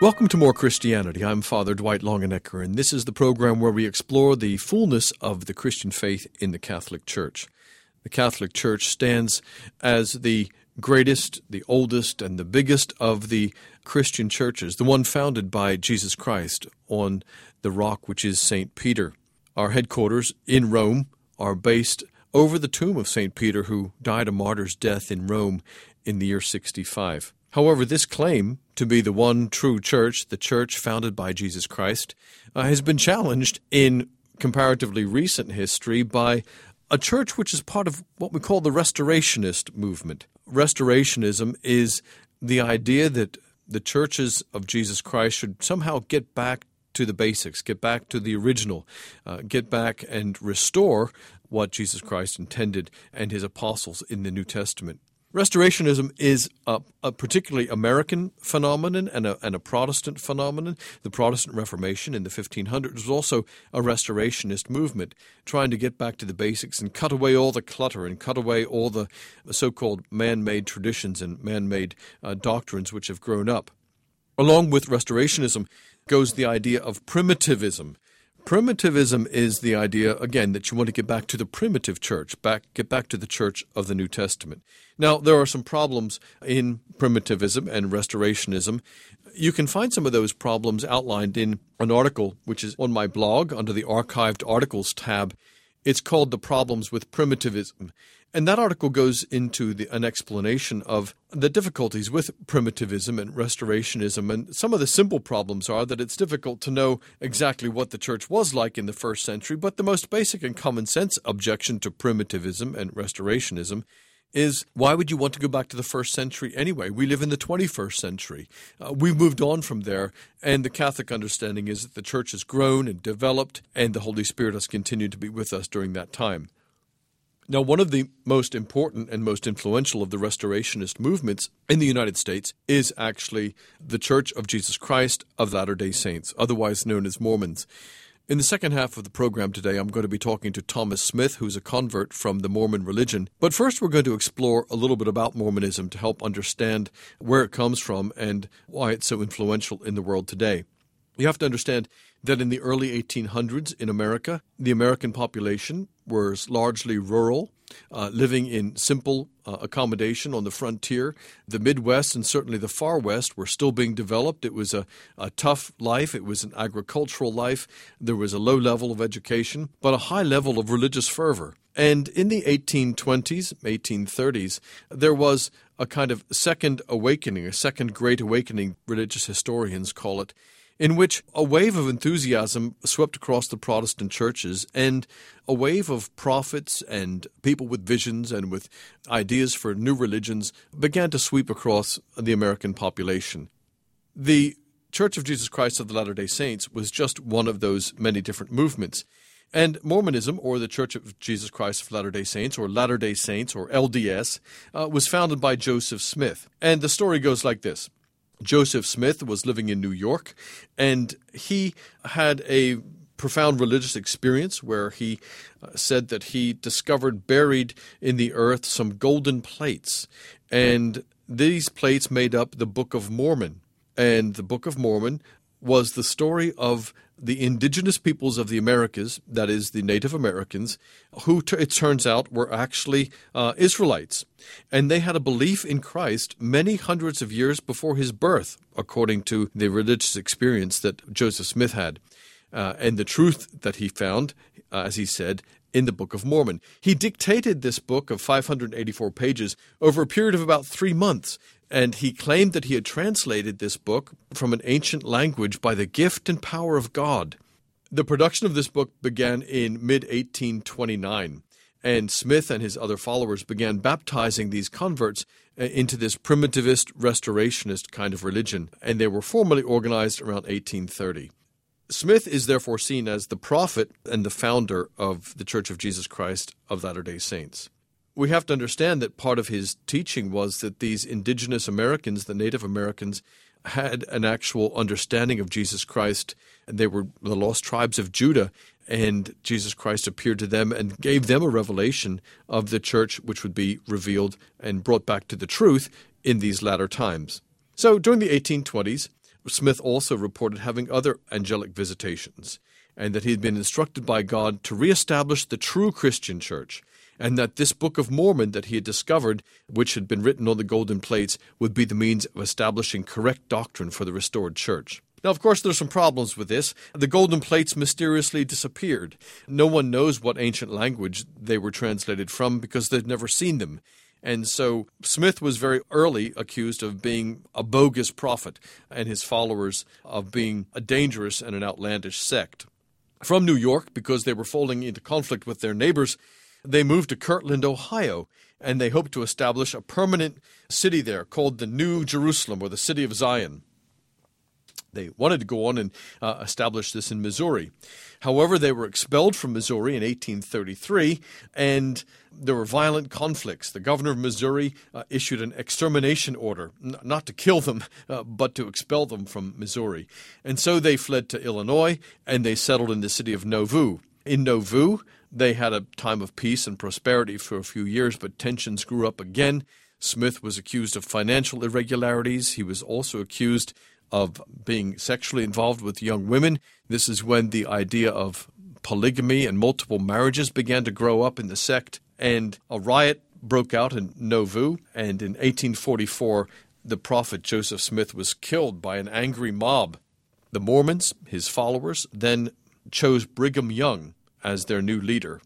Welcome to More Christianity. I'm Father Dwight Longenecker, and this is the program where we explore the fullness of the Christian faith in the Catholic Church. The Catholic Church stands as the greatest, the oldest, and the biggest of the Christian churches, the one founded by Jesus Christ on the rock which is St. Peter. Our headquarters in Rome are based over the tomb of St. Peter, who died a martyr's death in Rome in the year 65. However, this claim to be the one true church, the church founded by Jesus Christ, uh, has been challenged in comparatively recent history by a church which is part of what we call the Restorationist movement. Restorationism is the idea that the churches of Jesus Christ should somehow get back to the basics, get back to the original, uh, get back and restore what Jesus Christ intended and his apostles in the New Testament. Restorationism is a, a, particularly American phenomenon and a, and a, Protestant phenomenon. The Protestant Reformation in the 1500s was also a restorationist movement, trying to get back to the basics and cut away all the clutter and cut away all the so called man made traditions and man made uh, doctrines which have grown up. Along with restorationism goes the idea of primitivism. Primitivism is the idea, again, that you want to get back to the primitive church, back, get back to the church of the New Testament. Now, there are some problems in primitivism and restorationism. You can find some of those problems outlined in an article which is on my blog under the archived articles tab. It's called The Problems with Primitivism. And that article goes into the, an explanation of the difficulties with primitivism and restorationism. And some of the simple problems are that it's difficult to know exactly what the church was like in the first century, but the most basic and common sense objection to primitivism and restorationism is why would you want to go back to the first century anyway? We live in the 21st century. Uh, we've moved on from there, and the Catholic understanding is that the church has grown and developed, and the Holy Spirit has continued to be with us during that time. Now, one of the most important and most influential of the restorationist movements in the United States is actually the Church of Jesus Christ of Latter day Saints, otherwise known as Mormons. In the second half of the program today, I'm going to be talking to Thomas Smith, who's a convert from the Mormon religion. But first, we're going to explore a little bit about Mormonism to help understand where it comes from and why it's so influential in the world today. You have to understand that in the early 1800s in America, the American population was largely rural, uh, living in simple uh, accommodation on the frontier. The Midwest and certainly the far West were still being developed. It was a, a tough life, it was an agricultural life. There was a low level of education, but a high level of religious fervor. And in the 1820s, 1830s, there was a kind of second awakening, a second great awakening, religious historians call it, in which a wave of enthusiasm swept across the Protestant churches and a wave of prophets and people with visions and with ideas for new religions began to sweep across the American population. The Church of Jesus Christ of the Latter day Saints was just one of those many different movements. And Mormonism, or the Church of Jesus Christ of Latter day Saints, or Latter day Saints, or LDS, uh, was founded by Joseph Smith. And the story goes like this Joseph Smith was living in New York, and he had a profound religious experience where he uh, said that he discovered buried in the earth some golden plates. And these plates made up the Book of Mormon. And the Book of Mormon was the story of the indigenous peoples of the Americas, that is, the Native Americans, who it turns out were actually uh, Israelites. And they had a belief in Christ many hundreds of years before his birth, according to the religious experience that Joseph Smith had. Uh, and the truth that he found, uh, as he said, in the Book of Mormon. He dictated this book of 584 pages over a period of about three months and he claimed that he had translated this book from an ancient language by the gift and power of God. The production of this book began in mid 1829, and Smith and his other followers began baptizing these converts uh, into this primitivist, restorationist kind of religion, and they were formally organized around 1830. Smith is therefore seen as the prophet and the founder of the Church of Jesus Christ of Latter day Saints we have to understand that part of his teaching was that these indigenous Americans, the Native Americans, had an actual understanding of Jesus Christ. And they were the lost tribes of Judah, and Jesus Christ appeared to them and gave them a revelation of the church which would be revealed and brought back to the truth in these latter times. So during the 1820s, Smith also reported having other angelic visitations, and that he had been instructed by God to reestablish the true Christian church, and that this Book of Mormon that he had discovered, which had been written on the golden plates, would be the means of establishing correct doctrine for the restored church. Now, of course, there's some problems with this. The golden plates mysteriously disappeared. No one knows what ancient language they were translated from because they'd never seen them. And so Smith was very early accused of being a bogus prophet and his followers of being a dangerous and an outlandish sect. From New York, because they were falling into conflict with their neighbors, they moved to Kirtland, Ohio, and they hoped to establish a permanent city there called the New Jerusalem or the City of Zion. They wanted to go on and uh, establish this in Missouri. However, they were expelled from Missouri in 1833, and there were violent conflicts. The governor of Missouri uh, issued an extermination order, n- not to kill them, uh, but to expel them from Missouri. And so they fled to Illinois, and they settled in the city of Nauvoo. In Nauvoo, they had a time of peace and prosperity for a few years, but tensions grew up again. Smith was accused of financial irregularities. He was also accused of being sexually involved with young women. This is when the idea of polygamy and multiple marriages began to grow up in the sect, and a riot broke out in Nauvoo. And in 1844, the prophet Joseph Smith was killed by an angry mob. The Mormons, his followers, then chose Brigham Young as their new leader.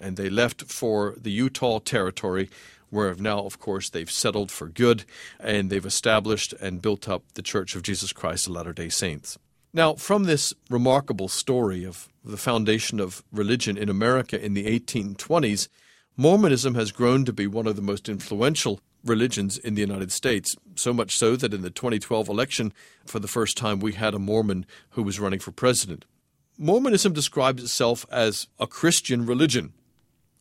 And they left for the Utah Territory, where now, of course, they've settled for good and they've established and built up the Church of Jesus Christ of Latter day Saints. Now, from this remarkable story of the foundation of religion in America in the 1820s, Mormonism has grown to be one of the most influential religions in the United States, so much so that in the 2012 election, for the first time, we had a Mormon who was running for president. Mormonism describes itself as a Christian religion.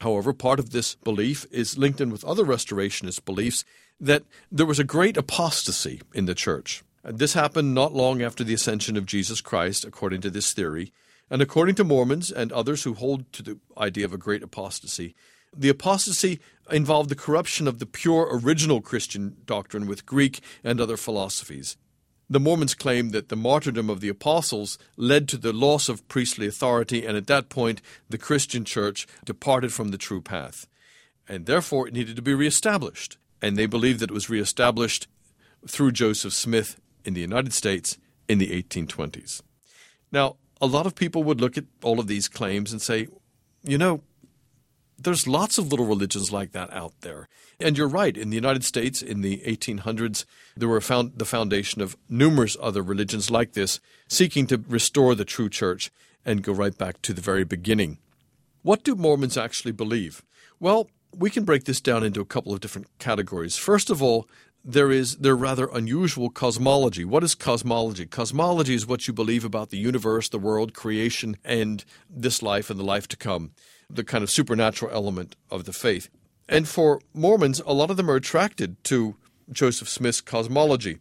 However, part of this belief is linked in with other restorationist beliefs that there was a great apostasy in the church. This happened not long after the ascension of Jesus Christ, according to this theory. And according to Mormons and others who hold to the idea of a great apostasy, the apostasy involved the corruption of the pure original Christian doctrine with Greek and other philosophies. The Mormons claim that the martyrdom of the apostles led to the loss of priestly authority, and at that point, the Christian church departed from the true path. And therefore, it needed to be reestablished. And they believe that it was reestablished through Joseph Smith in the United States in the 1820s. Now, a lot of people would look at all of these claims and say, you know, there's lots of little religions like that out there. And you're right, in the United States in the 1800s, there were found the foundation of numerous other religions like this, seeking to restore the true church and go right back to the very beginning. What do Mormons actually believe? Well, we can break this down into a couple of different categories. First of all, there is their rather unusual cosmology. What is cosmology? Cosmology is what you believe about the universe, the world, creation, and this life and the life to come the kind of supernatural element of the faith. And for Mormons, a lot of them are attracted to Joseph Smith's cosmology.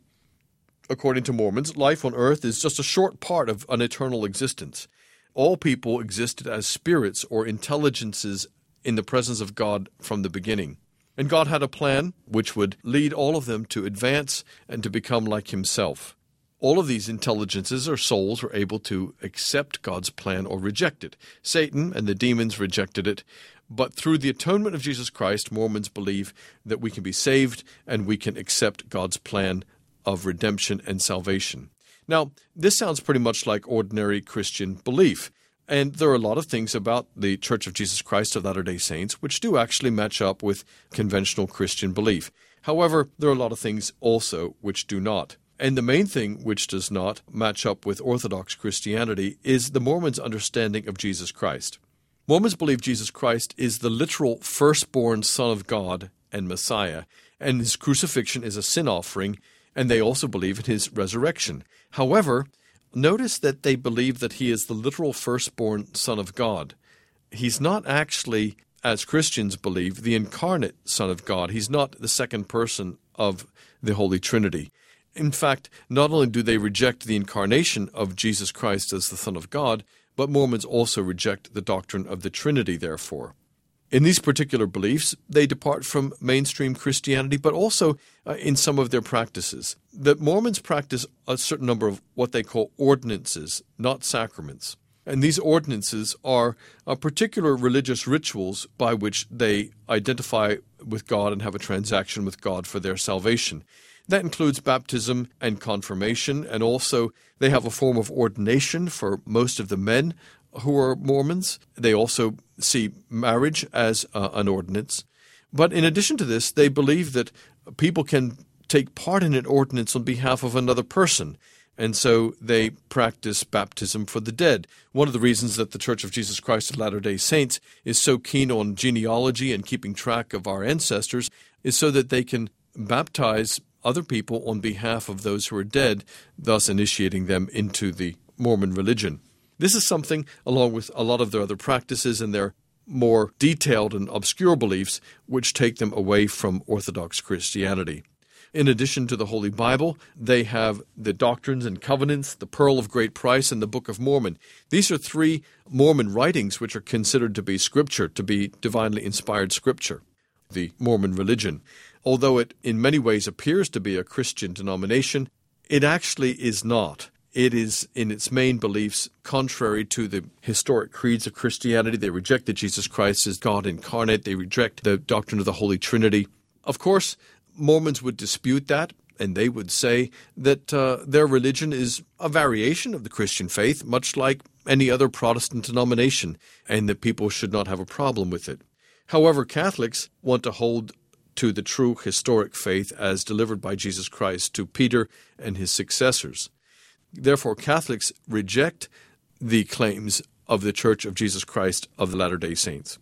According to Mormons, life on earth is just a short part of an eternal existence. All people existed as spirits or intelligences in the presence of God from the beginning. And God had a plan which would lead all of them to advance and to become like Himself. All of these intelligences or souls were able to accept God's plan or reject it. Satan and the demons rejected it, but through the atonement of Jesus Christ, Mormons believe that we can be saved and we can accept God's plan of redemption and salvation. Now, this sounds pretty much like ordinary Christian belief. And there are a lot of things about the Church of Jesus Christ of Latter day Saints which do actually match up with conventional Christian belief. However, there are a lot of things also which do not. And the main thing which does not match up with Orthodox Christianity is the Mormons' understanding of Jesus Christ. Mormons believe Jesus Christ is the literal firstborn Son of God and Messiah, and his crucifixion is a sin offering, and they also believe in his resurrection. However, notice that they believe that he is the literal firstborn Son of God. He's not actually, as Christians believe, the incarnate Son of God. He's not the second person of the Holy Trinity. In fact, not only do they reject the incarnation of Jesus Christ as the Son of God, but Mormons also reject the doctrine of the Trinity, therefore. In these particular beliefs, they depart from mainstream Christianity, but also uh, in some of their practices. The Mormons practice a certain number of what they call ordinances, not sacraments. And these ordinances are uh, particular religious rituals by which they identify with God and have a transaction with God for their salvation. That includes baptism and confirmation, and also they have a form of ordination for most of the men who are Mormons. They also see marriage as uh, an ordinance. But in addition to this, they believe that people can take part in an ordinance on behalf of another person. And so they practice baptism for the dead. One of the reasons that the Church of Jesus Christ of Latter day Saints is so keen on genealogy and keeping track of our ancestors is so that they can baptize other people on behalf of those who are dead, thus initiating them into the Mormon religion. This is something, along with a lot of their other practices and their more detailed and obscure beliefs, which take them away from Orthodox Christianity. In addition to the Holy Bible, they have the Doctrines and Covenants, the Pearl of Great Price, and the Book of Mormon. These are three Mormon writings which are considered to be scripture, to be divinely inspired scripture, the Mormon religion. Although it in many ways appears to be a Christian denomination, it actually is not. It is, in its main beliefs, contrary to the historic creeds of Christianity. They reject that Jesus Christ is God incarnate. They reject the doctrine of the Holy Trinity. Of course, Mormons would dispute that, and they would say that uh, their religion is a variation of the Christian faith, much like any other Protestant denomination, and that people should not have a problem with it. However, Catholics want to hold to the true historic faith as delivered by Jesus Christ to Peter and his successors. Therefore, Catholics reject the claims of the Church of Jesus Christ of the Latter day Saints.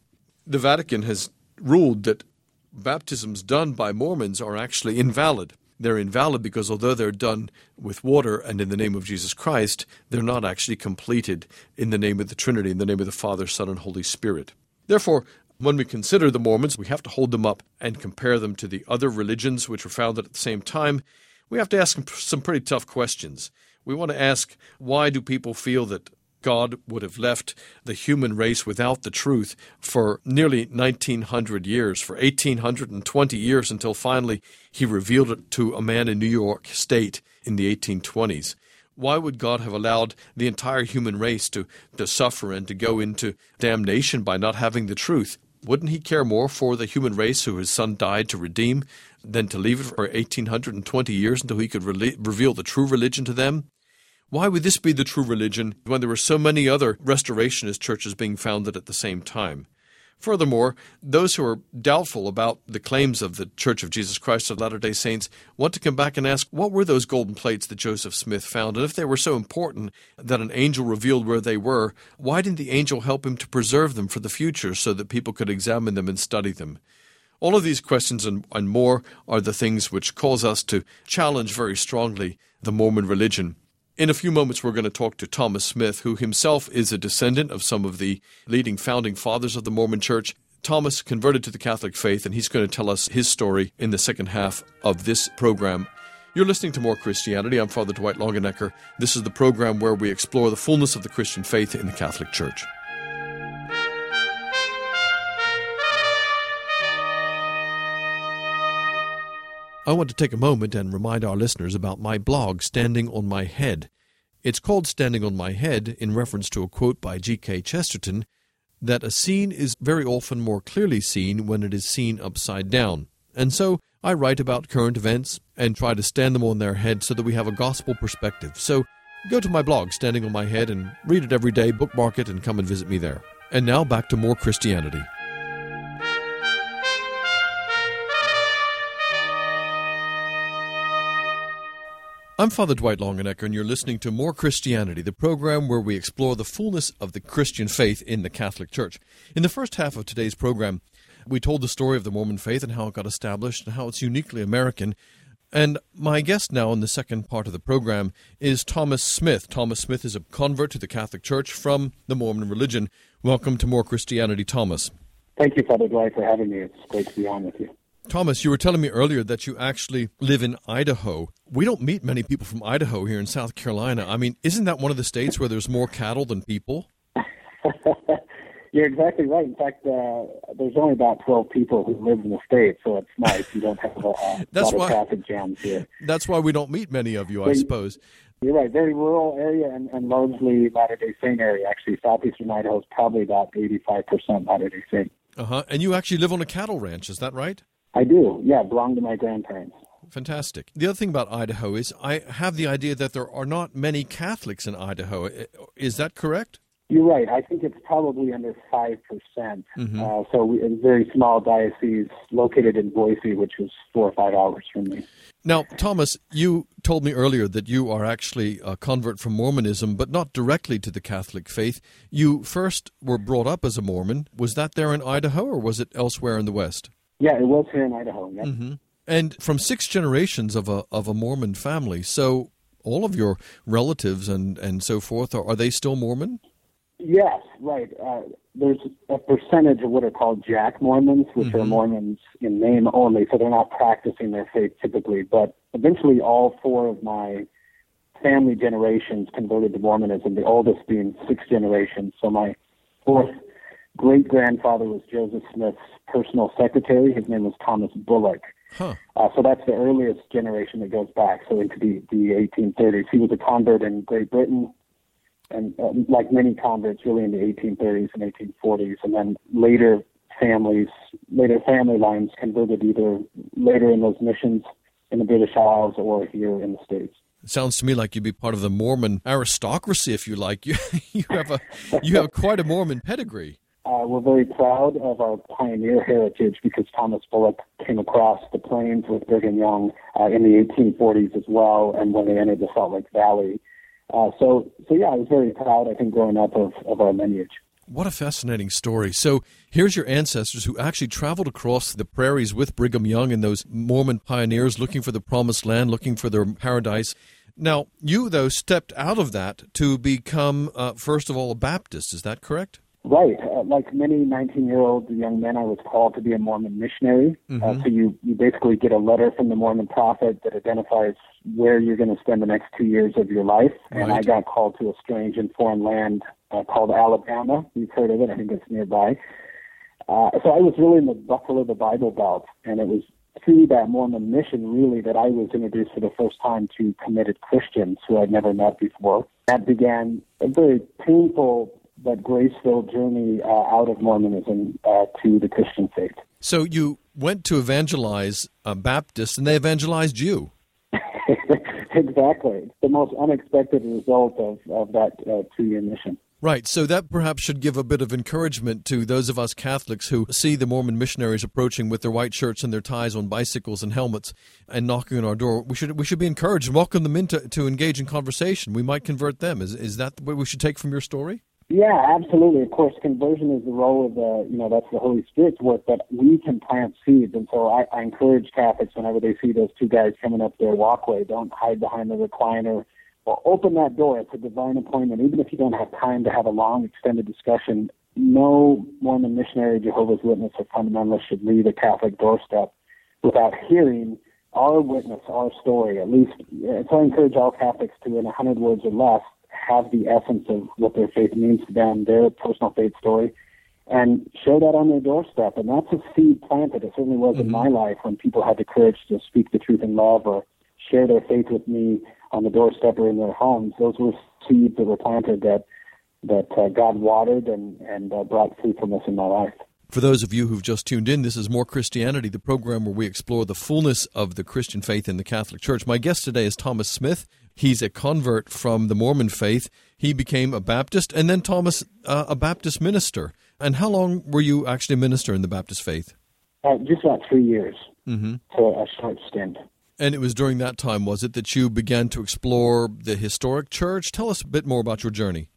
The Vatican has ruled that baptisms done by Mormons are actually invalid. They're invalid because although they're done with water and in the name of Jesus Christ, they're not actually completed in the name of the Trinity, in the name of the Father, Son, and Holy Spirit. Therefore, when we consider the Mormons, we have to hold them up and compare them to the other religions which were founded at the same time. We have to ask them some pretty tough questions. We want to ask why do people feel that God would have left the human race without the truth for nearly 1900 years, for 1820 years, until finally he revealed it to a man in New York State in the 1820s. Why would God have allowed the entire human race to, to suffer and to go into damnation by not having the truth? Wouldn't he care more for the human race who his son died to redeem than to leave it for 1820 years until he could re- reveal the true religion to them? Why would this be the true religion when there were so many other restorationist churches being founded at the same time? Furthermore, those who are doubtful about the claims of the Church of Jesus Christ of Latter day Saints want to come back and ask what were those golden plates that Joseph Smith found? And if they were so important that an angel revealed where they were, why didn't the angel help him to preserve them for the future so that people could examine them and study them? All of these questions and, and more are the things which cause us to challenge very strongly the Mormon religion. In a few moments, we're going to talk to Thomas Smith, who himself is a descendant of some of the leading founding fathers of the Mormon Church. Thomas converted to the Catholic faith, and he's going to tell us his story in the second half of this program. You're listening to More Christianity. I'm Father Dwight Longenecker. This is the program where we explore the fullness of the Christian faith in the Catholic Church. I want to take a moment and remind our listeners about my blog, Standing on My Head. It's called Standing on My Head in reference to a quote by G.K. Chesterton that a scene is very often more clearly seen when it is seen upside down. And so I write about current events and try to stand them on their head so that we have a gospel perspective. So go to my blog, Standing on My Head, and read it every day, bookmark it, and come and visit me there. And now back to more Christianity. I'm Father Dwight Longenecker, and you're listening to More Christianity, the program where we explore the fullness of the Christian faith in the Catholic Church. In the first half of today's program, we told the story of the Mormon faith and how it got established and how it's uniquely American. And my guest now in the second part of the program is Thomas Smith. Thomas Smith is a convert to the Catholic Church from the Mormon religion. Welcome to More Christianity, Thomas. Thank you, Father Dwight, for having me. It's great to be on with you. Thomas, you were telling me earlier that you actually live in Idaho. We don't meet many people from Idaho here in South Carolina. I mean, isn't that one of the states where there's more cattle than people? You're exactly right. In fact, uh, there's only about 12 people who live in the state, so it's nice. You don't have a, a That's lot why, of traffic jams here. That's why we don't meet many of you, I suppose. You're right. Very rural area and, and largely Latter-day Saint area. Actually, southeastern Idaho is probably about 85% Latter-day Saint. Uh-huh. And you actually live on a cattle ranch, is that right? I do. Yeah, belong to my grandparents. Fantastic. The other thing about Idaho is I have the idea that there are not many Catholics in Idaho. Is that correct? You're right. I think it's probably under 5%. percent mm-hmm. uh, so we, a very small diocese located in Boise, which is four or five hours from me. Now, Thomas, you told me earlier that you are actually a convert from Mormonism, but not directly to the Catholic faith. You first were brought up as a Mormon. Was that there in Idaho or was it elsewhere in the West? Yeah, it was here in Idaho. Yeah. Mm-hmm. And from six generations of a of a Mormon family, so all of your relatives and and so forth are, are they still Mormon? Yes, right. Uh, there's a percentage of what are called Jack Mormons, which mm-hmm. are Mormons in name only, so they're not practicing their faith typically. But eventually, all four of my family generations converted to Mormonism, the oldest being six generations. So my fourth great grandfather was Joseph Smith's personal secretary. His name was Thomas Bullock. Huh. Uh, so that's the earliest generation that goes back, so into the, the 1830s. He was a convert in Great Britain and uh, like many converts, really in the 1830s and 1840s, and then later families, later family lines converted either later in those missions in the British Isles or here in the States. It sounds to me like you'd be part of the Mormon aristocracy, if you like. You, you have a you have quite a Mormon pedigree. Uh, we're very proud of our pioneer heritage because Thomas Bullock came across the plains with Brigham Young uh, in the 1840s as well, and when they entered the Salt Lake Valley. Uh, so, so yeah, I was very proud. I think growing up of, of our lineage. What a fascinating story. So here's your ancestors who actually traveled across the prairies with Brigham Young and those Mormon pioneers looking for the promised land, looking for their paradise. Now, you, though, stepped out of that to become, uh, first of all, a Baptist. Is that correct? Right. Uh, like many 19 year old young men, I was called to be a Mormon missionary. Mm-hmm. Uh, so you, you basically get a letter from the Mormon prophet that identifies where you're going to spend the next two years of your life. Right. And I got called to a strange and foreign land uh, called Alabama. You've heard of it. I think it's nearby. Uh, so I was really in the buckle of the Bible Belt. And it was through that Mormon mission, really, that I was introduced for the first time to committed Christians who I'd never met before. That began a very painful that grace-filled journey uh, out of Mormonism uh, to the Christian faith. So you went to evangelize uh, Baptists, and they evangelized you. exactly. The most unexpected result of, of that uh, two-year mission. Right. So that perhaps should give a bit of encouragement to those of us Catholics who see the Mormon missionaries approaching with their white shirts and their ties on bicycles and helmets and knocking on our door. We should we should be encouraged and welcome them in to, to engage in conversation. We might convert them. Is is that what we should take from your story? Yeah, absolutely. Of course, conversion is the role of the, you know, that's the Holy Spirit's work, but we can plant seeds. And so I, I encourage Catholics whenever they see those two guys coming up their walkway, don't hide behind the recliner or open that door. It's a divine appointment. Even if you don't have time to have a long, extended discussion, no Mormon missionary, Jehovah's Witness, or fundamentalist should leave a Catholic doorstep without hearing our witness, our story. At least, so I encourage all Catholics to, in a hundred words or less, have the essence of what their faith means to them, their personal faith story, and show that on their doorstep. And that's a seed planted. It certainly was mm-hmm. in my life when people had the courage to speak the truth in love or share their faith with me on the doorstep or in their homes. Those were seeds that were planted that that uh, God watered and and uh, brought fruitfulness in my life. For those of you who've just tuned in, this is More Christianity, the program where we explore the fullness of the Christian faith in the Catholic Church. My guest today is Thomas Smith. He's a convert from the Mormon faith. He became a Baptist, and then Thomas, uh, a Baptist minister. And how long were you actually a minister in the Baptist faith? Uh, just about three years. Mm-hmm. So a short stint. And it was during that time, was it, that you began to explore the historic church? Tell us a bit more about your journey.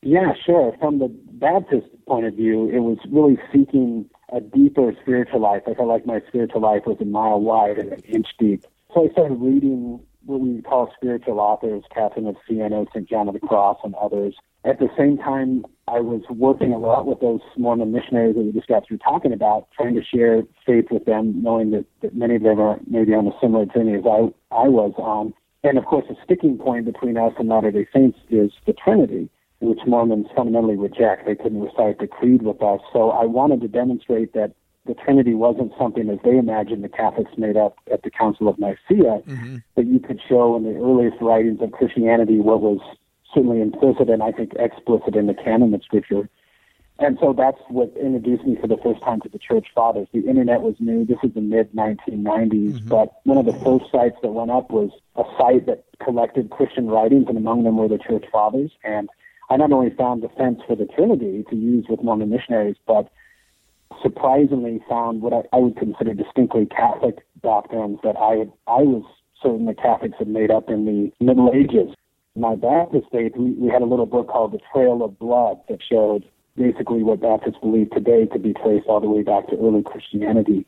Yeah, sure. From the Baptist point of view, it was really seeking a deeper spiritual life. I felt like my spiritual life was a mile wide and an inch deep. So I started reading what we call spiritual authors, Catherine of Siena, St. John of the Cross, and others. At the same time, I was working a lot with those Mormon missionaries that we just got through talking about, trying to share faith with them, knowing that, that many of them are maybe on a similar journey as I, I was on. And of course, the sticking point between us and Latter day Saints is the Trinity, which Mormons fundamentally reject. They couldn't recite the creed with us. So I wanted to demonstrate that the Trinity wasn't something as they imagined the Catholics made up at the Council of Nicaea, mm-hmm. but you could show in the earliest writings of Christianity what was certainly implicit and I think explicit in the canon of Scripture. And so that's what introduced me for the first time to the Church Fathers. The internet was new. This is the mid 1990s, mm-hmm. but one of the first sites that went up was a site that collected Christian writings, and among them were the Church Fathers. And I not only found defense for the Trinity to use with Mormon missionaries, but surprisingly found what I, I would consider distinctly Catholic doctrines that I I was certain the Catholics had made up in the Middle Ages. My Baptist faith, we, we had a little book called The Trail of Blood that showed basically what Baptists believe today could be traced all the way back to early Christianity.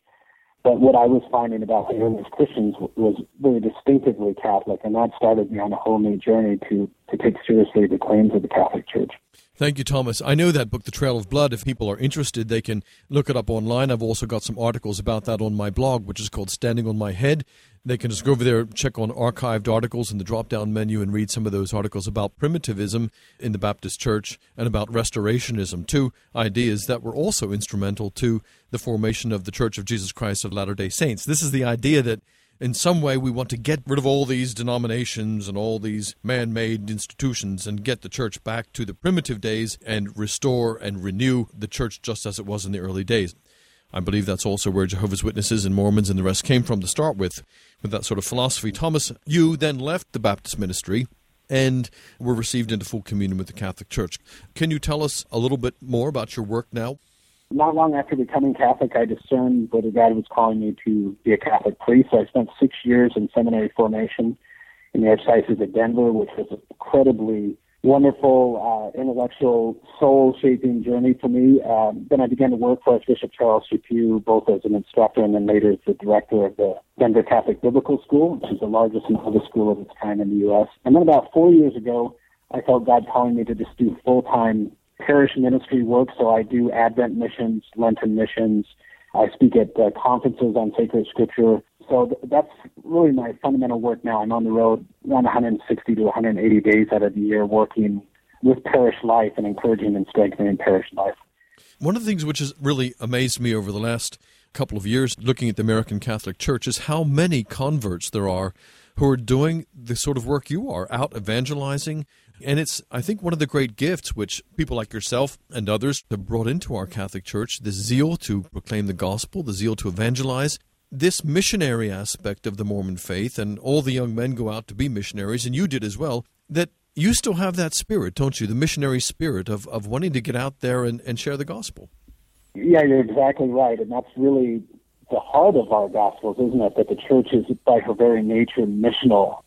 But what I was finding about the earliest Christians was very distinctively Catholic, and that started me on a whole new journey to, to take seriously the claims of the Catholic Church. Thank you, Thomas. I know that book, The Trail of Blood. If people are interested, they can look it up online. I've also got some articles about that on my blog, which is called Standing on My Head. They can just go over there, check on archived articles in the drop down menu, and read some of those articles about primitivism in the Baptist Church and about restorationism, two ideas that were also instrumental to the formation of the Church of Jesus Christ of Latter day Saints. This is the idea that in some way we want to get rid of all these denominations and all these man made institutions and get the church back to the primitive days and restore and renew the church just as it was in the early days. I believe that's also where Jehovah's Witnesses and Mormons and the rest came from to start with, with that sort of philosophy. Thomas, you then left the Baptist ministry and were received into full communion with the Catholic Church. Can you tell us a little bit more about your work now? not long after becoming Catholic, I discerned whether God was calling me to be a Catholic priest. So I spent six years in seminary formation in the Archdiocese of Denver, which was incredibly wonderful, uh, intellectual, soul-shaping journey for me. Um, then I began to work for Archbishop Charles Chaput, both as an instructor and then later as the director of the Denver Catholic Biblical School, which is the largest and oldest school of its kind in the U.S. And then about four years ago, I felt God calling me to just do full-time parish ministry work, so I do Advent missions, Lenten missions. I speak at uh, conferences on sacred scripture. So th- that's really my fundamental work now. I'm on the road around 160 to 180 days out of the year working with parish life and encouraging and strengthening parish life. One of the things which has really amazed me over the last couple of years looking at the American Catholic Church is how many converts there are who are doing the sort of work you are out evangelizing, and it's, I think, one of the great gifts which people like yourself and others have brought into our Catholic Church the zeal to proclaim the gospel, the zeal to evangelize. This missionary aspect of the Mormon faith, and all the young men go out to be missionaries, and you did as well, that you still have that spirit, don't you? The missionary spirit of, of wanting to get out there and, and share the gospel. Yeah, you're exactly right. And that's really the heart of our gospels, isn't it? That the church is, by her very nature, missional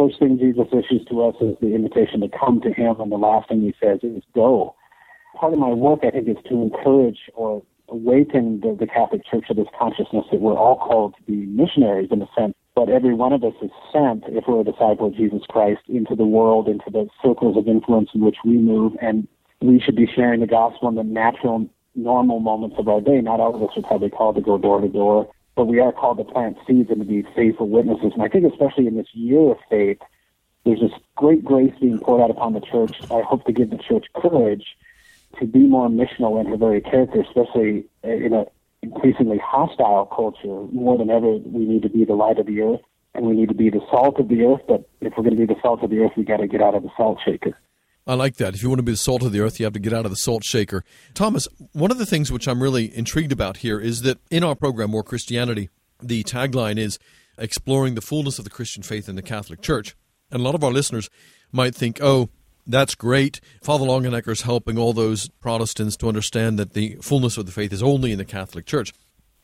first thing Jesus issues to us is the invitation to come to Him, and the last thing He says is go. Part of my work, I think, is to encourage or awaken the, the Catholic Church to this consciousness that we're all called to be missionaries in a sense, but every one of us is sent, if we're a disciple of Jesus Christ, into the world, into the circles of influence in which we move, and we should be sharing the gospel in the natural, normal moments of our day. Not all of us are probably called to go door to door but we are called to plant seeds and to be faithful witnesses. And I think especially in this year of faith, there's this great grace being poured out upon the church. I hope to give the church courage to be more missional in her very character, especially uh, in an increasingly hostile culture. More than ever, we need to be the light of the earth and we need to be the salt of the earth. But if we're going to be the salt of the earth, we got to get out of the salt shaker. I like that. If you want to be the salt of the earth, you have to get out of the salt shaker. Thomas, one of the things which I'm really intrigued about here is that in our program, More Christianity, the tagline is exploring the fullness of the Christian faith in the Catholic Church. And a lot of our listeners might think, oh, that's great. Father Longenecker is helping all those Protestants to understand that the fullness of the faith is only in the Catholic Church.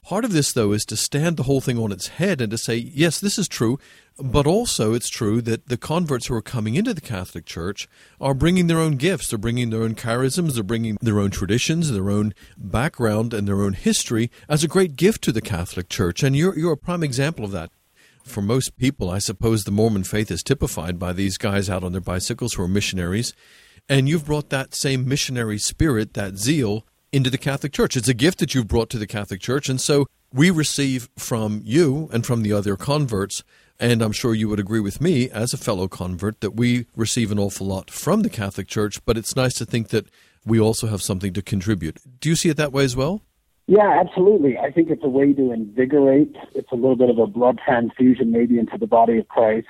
Part of this, though, is to stand the whole thing on its head and to say, yes, this is true, but also it's true that the converts who are coming into the Catholic Church are bringing their own gifts. They're bringing their own charisms, they're bringing their own traditions, their own background, and their own history as a great gift to the Catholic Church. And you're, you're a prime example of that. For most people, I suppose the Mormon faith is typified by these guys out on their bicycles who are missionaries. And you've brought that same missionary spirit, that zeal, into the Catholic Church. It's a gift that you've brought to the Catholic Church. And so we receive from you and from the other converts, and I'm sure you would agree with me as a fellow convert, that we receive an awful lot from the Catholic Church, but it's nice to think that we also have something to contribute. Do you see it that way as well? Yeah, absolutely. I think it's a way to invigorate. It's a little bit of a blood transfusion, maybe, into the body of Christ.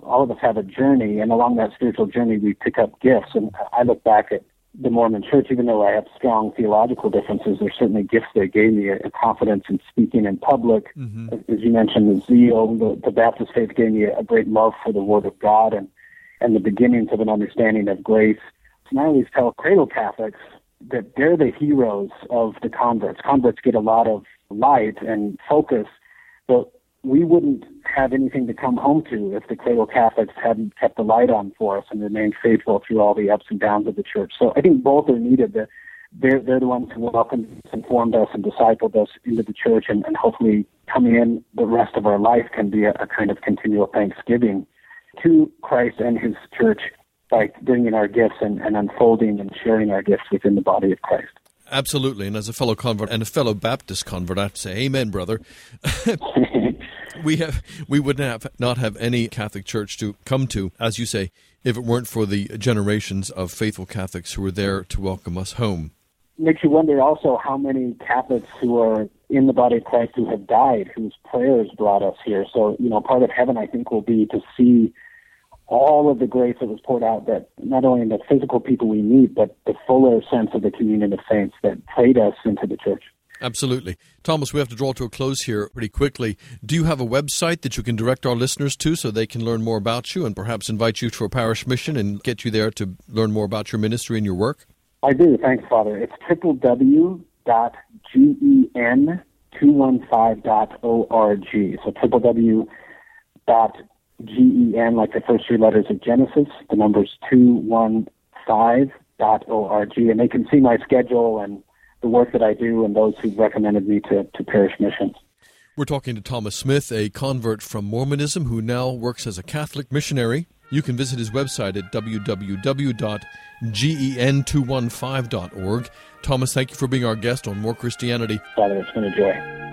All of us have a journey, and along that spiritual journey, we pick up gifts. And I look back at the Mormon Church, even though I have strong theological differences, there's certainly gifts that gave me a, confidence in speaking in public. Mm-hmm. As you mentioned, the zeal. The, the Baptist faith gave me a, a great love for the Word of God and and the beginnings of an understanding of grace. And I always tell cradle Catholics that they're the heroes of the converts. Converts get a lot of light and focus, but we wouldn't have anything to come home to if the cradle Catholics hadn't kept the light on for us and remained faithful through all the ups and downs of the church. So I think both are needed. The, they're, they're the ones who welcomed informed us, and discipled us into the church, and, and hopefully coming in the rest of our life can be a, a kind of continual thanksgiving to Christ and His church by bringing our gifts and, and unfolding and sharing our gifts within the body of Christ. Absolutely. And as a fellow convert and a fellow Baptist convert, I'd say, Amen, brother. we have we would have not have any Catholic church to come to, as you say, if it weren't for the generations of faithful Catholics who were there to welcome us home. Makes you wonder also how many Catholics who are in the body of Christ who have died, whose prayers brought us here. So, you know, part of heaven I think will be to see all of the grace that was poured out that not only in the physical people we meet, but the fuller sense of the communion of saints that prayed us into the church. Absolutely. Thomas, we have to draw to a close here pretty quickly. Do you have a website that you can direct our listeners to so they can learn more about you and perhaps invite you to a parish mission and get you there to learn more about your ministry and your work? I do. Thanks, Father. It's www.gen215.org. So www G-E-N, like the first three letters of Genesis, the numbers 215.org, and they can see my schedule and the work that I do and those who've recommended me to, to parish missions. We're talking to Thomas Smith, a convert from Mormonism who now works as a Catholic missionary. You can visit his website at www.gen215.org. Thomas, thank you for being our guest on More Christianity. Father, it's been a joy.